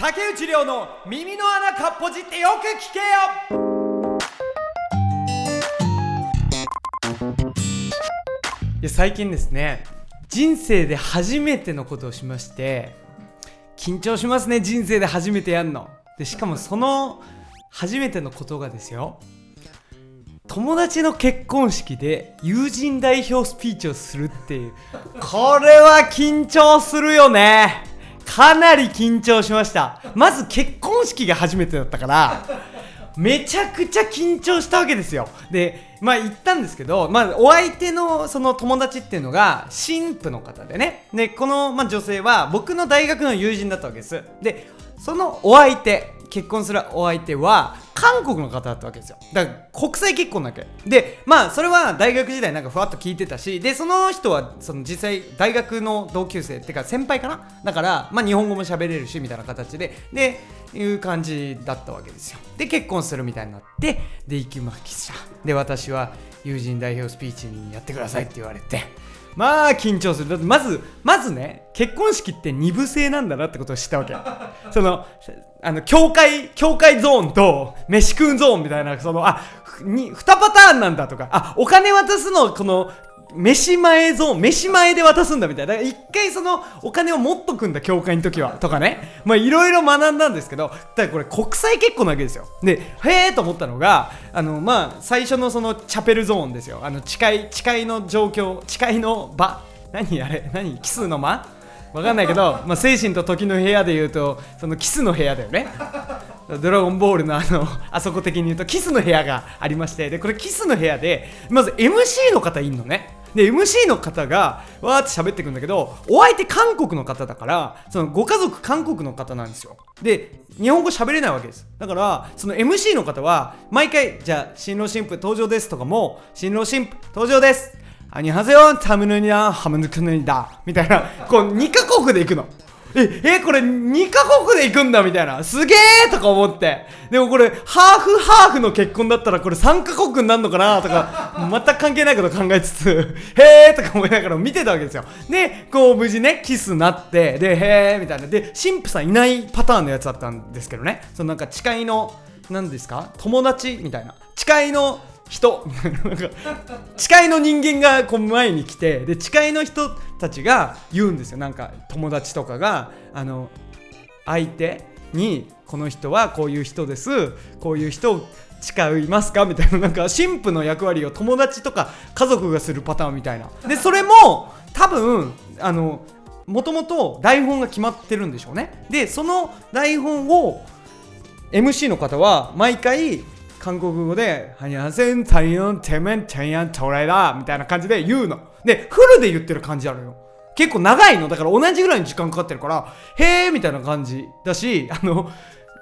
竹内涼の耳の穴かっぽじってよく聞けよ。いや最近ですね人生で初めてのことをしまして緊張しますね人生で初めてやんの。でしかもその初めてのことがですよ友達の結婚式で友人代表スピーチをするっていうこれは緊張するよね。かなり緊張しました。まず結婚式が初めてだったからめちゃくちゃ緊張したわけですよ。でまあ言ったんですけど、まあ、お相手のその友達っていうのが新婦の方でね。でこの、まあ、女性は僕の大学の友人だったわけです。でそのお相手結婚するお相手は韓国の方だったわけですよ。だから国際結婚だけ。でまあそれは大学時代なんかふわっと聞いてたしでその人はその実際大学の同級生ってか先輩かな？だからまあ日本語も喋れるしみたいな形ででいう感じだったわけですよ。で結婚するみたいになってで行きまきした。で私は友人代表スピーチにやってくださいって言われてまあ緊張する。だってまずまずね結婚式って二部制なんだなってことを知ったわけ。そのあの教会教会ゾーンと飯食うゾーンみたいなそのあに2パターンなんだとかあお金渡すのこの飯前ゾーン飯前で渡すんだみたいな。だから一回そのお金を持っとくんだ教会の時は。とかね。まあいろいろ学んだんですけどただこれ国際結婚なわけですよ。でへえと思ったのがあのまあ最初のそのチャペルゾーンですよ。あの誓い誓いの状況誓いの場。何あれ？何？奇数の間？わかんないけど、まあ、精神と時の部屋で言うとそのキスの部屋だよね。ドラゴンボールのあのあそこ的に言うとキスの部屋がありましてでこれキスの部屋でまず MC の方いんのね。で MC の方がわーって喋ってくんだけどお相手韓国の方だからそのご家族韓国の方なんですよ。で日本語喋れないわけです。だからその MC の方は毎回じゃあ新郎新婦登場ですとかも新郎新婦登場です。アニハセヨンタムヌニャハムヌクヌニだみたいなこう2カ国で行くのえ、え、これ2カ国で行くんだみたいな。すげーとか思って。でもこれ、ハーフハーフの結婚だったらこれ3カ国になるのかなとか、全く関係ないこと考えつつ、へーとか思いながら見てたわけですよ。で、こう無事ね、キスなって、で、へーみたいな。で、神父さんいないパターンのやつだったんですけどね。そのなんか誓いの、何ですか友達みたいな。誓いの人。誓いの人間がこう前に来てで誓いの人たちが言うんですよ。なんか友達とかがあの相手にこの人はこういう人です。こういう人誓いますか？みたいななんか神父の役割を友達とか家族がするパターンみたいな。でそれも多分あのもともと台本が決まってるんでしょうね。でその台本を MC の方は毎回韓国語で「はにゃせんたいよんてめんてんやんとらいだ」みたいな感じで言うの。でフルで言ってる感じあるよ。結構長いの。だから同じぐらいの時間かかってるからへえみたいな感じだし あの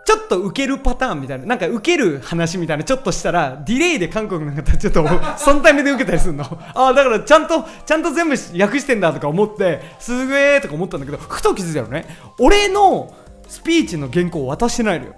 ちょっと受けるパターンみたいななんか受ける話みたいなちょっとしたらディレイで韓国の方ちょっとそのタイミングで受けたりするの。ああだからちゃんとちゃんと全部訳してんだとか思ってすげえとか思ったんだけどふと気づいたのね。俺のスピーチの原稿を渡してないのよ。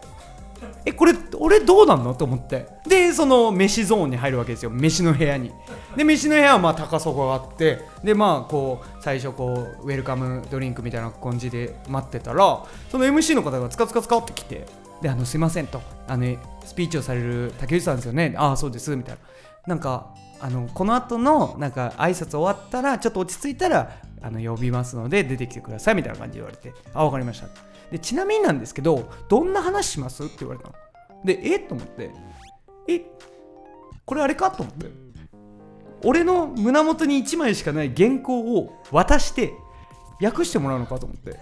えこれ俺どうなんの？と思って。でその飯ゾーンに入るわけですよ。飯の部屋に。で飯の部屋はまあ高さがあって。でまあこう最初こうウェルカムドリンクみたいな感じで待ってたらその MC の方がつかつかつかって来て。であのすいませんと。あのスピーチをされる竹内さんですよね。ああそうです。みたいな。なんかあのこの後のなんか挨拶終わったらちょっと落ち着いたらあの呼びますので出てきてくださいみたいな感じで言われてあ分かりました。でちなみになんですけどどんな話します？って言われたの。でえ？っと思って。え？これあれか？と思って。俺の胸元に1枚しかない原稿を渡して訳してもらうのか？と思って。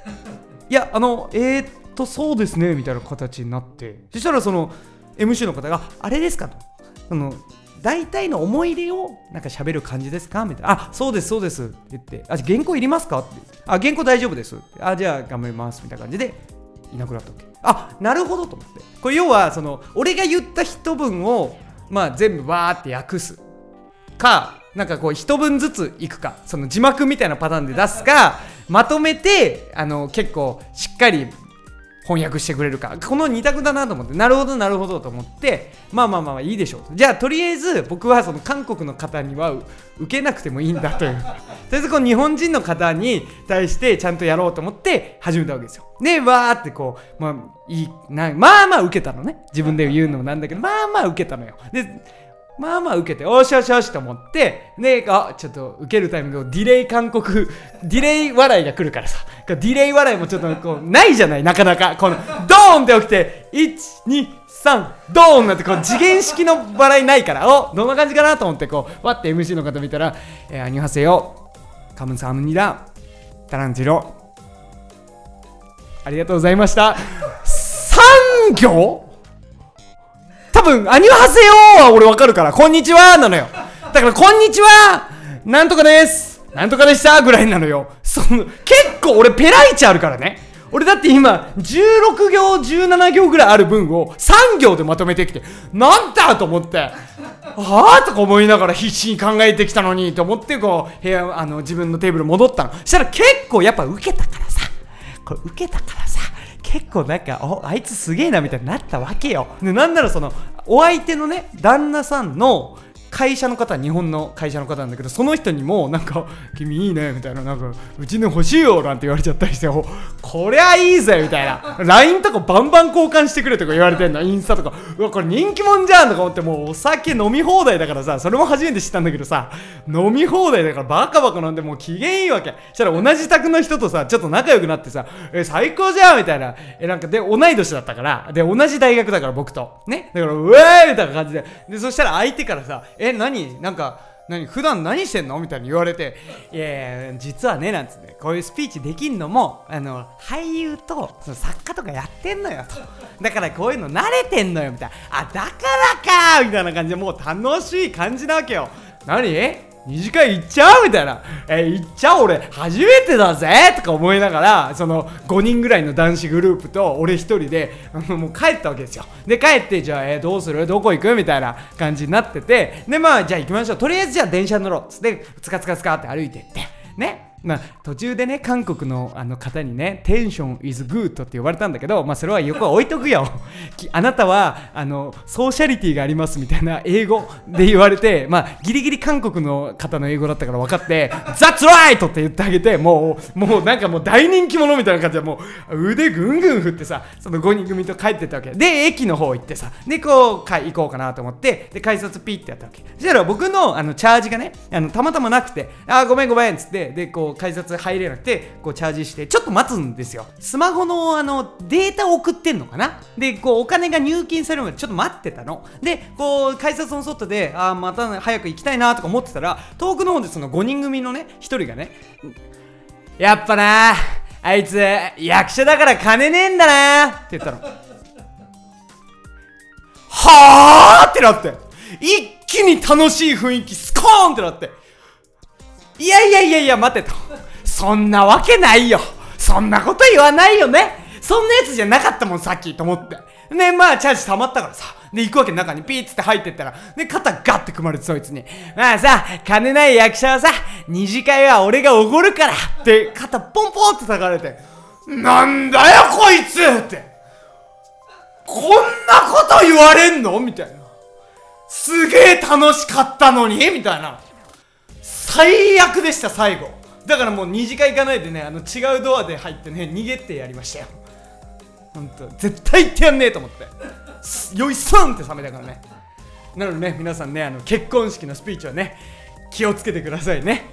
いやあのえー、っとそうですねみたいな形になって。そしたらその MC の方があれですか？と。その大体の思い出をなんか喋る感じですか？みたいな。あ、そうです、そうですって言って、あ、原稿いりますか？って。あ、原稿大丈夫ですって。あ、じゃあ頑張りますみたいな感じでいなくなったわけ。あ、なるほどと思って。これ要は、その、俺が言った一文を、まあ全部わーって訳すか、なんかこう一文ずついくか、その字幕みたいなパターンで出すか、まとめて、あの、結構しっかり翻訳してくれるかこの2択だなと思って。なるほどなるほどと思って。まあまあまあいいでしょうじゃあとりあえず僕はその韓国の方には受けなくてもいいんだという。とりあえずこう日本人の方に対してちゃんとやろうと思って始めたわけですよ。でわーってこうまあいいなまあまあ受けたのね。自分で言うのもなんだけどまあまあ受けたのよ。でまあまあ受けて、おしよしよしと思って、で、あ、ちょっと受けるタイミングをディレイ韓国、ディレイ笑いが来るからさ、ディレイ笑いもちょっとこう、ないじゃない、なかなか。この、ドーンって起きて、1、2、3、ドーンなんてこう次元式の笑いないから、おどんな感じかなと思って、こう、わって MC の方見たら、えー、アニュハセヨ、カムサムニダ、タランジロ、ありがとうございました。3行？多分、アニハセヨは俺わかるから、こんにちはなのよ。だから、こんにちはなんとかですなんとかでしたぐらいなのよ。その、結構俺ペライチあるからね。俺だって今、16行、17行ぐらいある文を3行でまとめてきて、なんだと思って、はぁとか思いながら必死に考えてきたのにと思って、こう、部屋、あの、自分のテーブル戻ったの。したら結構やっぱ受けたからさ、これ受けたから、結構なんかおあいつすげえなみたいになったわけよ。でなんならそのお相手のね旦那さんの会社の方日本の会社の方なんだけどその人にもなんか「君いいね」みたいな「なんかうちの欲しいよ」なんて言われちゃったりして「こりゃいいぜ」みたいな。LINE とかバンバン交換してくれとか言われてんのインスタとか。うわこれ人気者じゃんとか思ってもうお酒飲み放題だからさそれも初めて知ったんだけどさ飲み放題だからバカバカ飲んでもう機嫌いいわけ。そしたら同じ宅の人とさちょっと仲良くなってさ「え最高じゃん」みたいな。えなんかで同い年だったから。で同じ大学だから僕と。ね。だから「うえー!」みたいな感じで。でそしたら相手からさ「え何？なんか何？普段何してんの？みたいに言われて「いやいや実はね」なんつってこういうスピーチできんのもあの俳優とその作家とかやってんのよと。だからこういうの慣れてんのよみたいな。あだからかみたいな感じでもう楽しい感じなわけよ。何？二次会行っちゃう？みたいな。え、行っちゃう俺、初めてだぜとか思いながら、その5人ぐらいの男子グループと俺1人で、もう帰ったわけですよ。で、帰って、じゃあ、えー、どうする？どこ行く？みたいな感じになってて、で、まあ、じゃあ行きましょう。とりあえずじゃあ電車乗ろう。つって、つかつかつかって歩いてって、ね。まあ、途中でね韓国のあの方にねテンション is good って呼ばれたんだけど、まあ、それは横は置いとくよ。あなたはあのソーシャリティがありますみたいな英語で言われて、まあ、ギリギリ韓国の方の英語だったから分かって「That's right!」って言ってあげてもうもうなんかもう大人気者みたいな感じでもう腕ぐんぐん振ってさその5人組と帰ってたわけ。で駅の方行ってさでこうか行こうかなと思ってで改札ピッてやったわけ。そしたら僕のあのチャージがねあのたまたまなくて「あごめんごめん」っつってでこう改札入れなくてこうチャージしてちょっと待つんですよ。スマホのあのデータを送ってんのかな？でこうお金が入金されるまでちょっと待ってたの。でこう改札の外であまた早く行きたいなとか思ってたら遠くの方でその5人組のね1人がねやっぱなあいつ役者だから金ねえんだなって言ったの。はあってなって。一気に楽しい雰囲気スコーンってなって。いやいやいやいや待てと。そんなわけないよ。そんなこと言わないよね。そんなやつじゃなかったもんさっきと思って。ねまあチャージ溜まったからさ。で行くわけ中にピーッつって入ってったらで肩ガッて組まれてそいつに。まあさ金ない役者はさ二次会は俺がおごるからって肩ポンポンって叩かれてなんだよこいつって。こんなこと言われんの？みたいな。すげえ楽しかったのに？みたいな。最悪でした最後。だからもう2次会行かないでねあの違うドアで入ってね逃げてやりましたよ。本当絶対行ってやんねえと思って。よいスンって冷めたからね。なのでね皆さんねあの結婚式のスピーチはね気をつけてくださいね。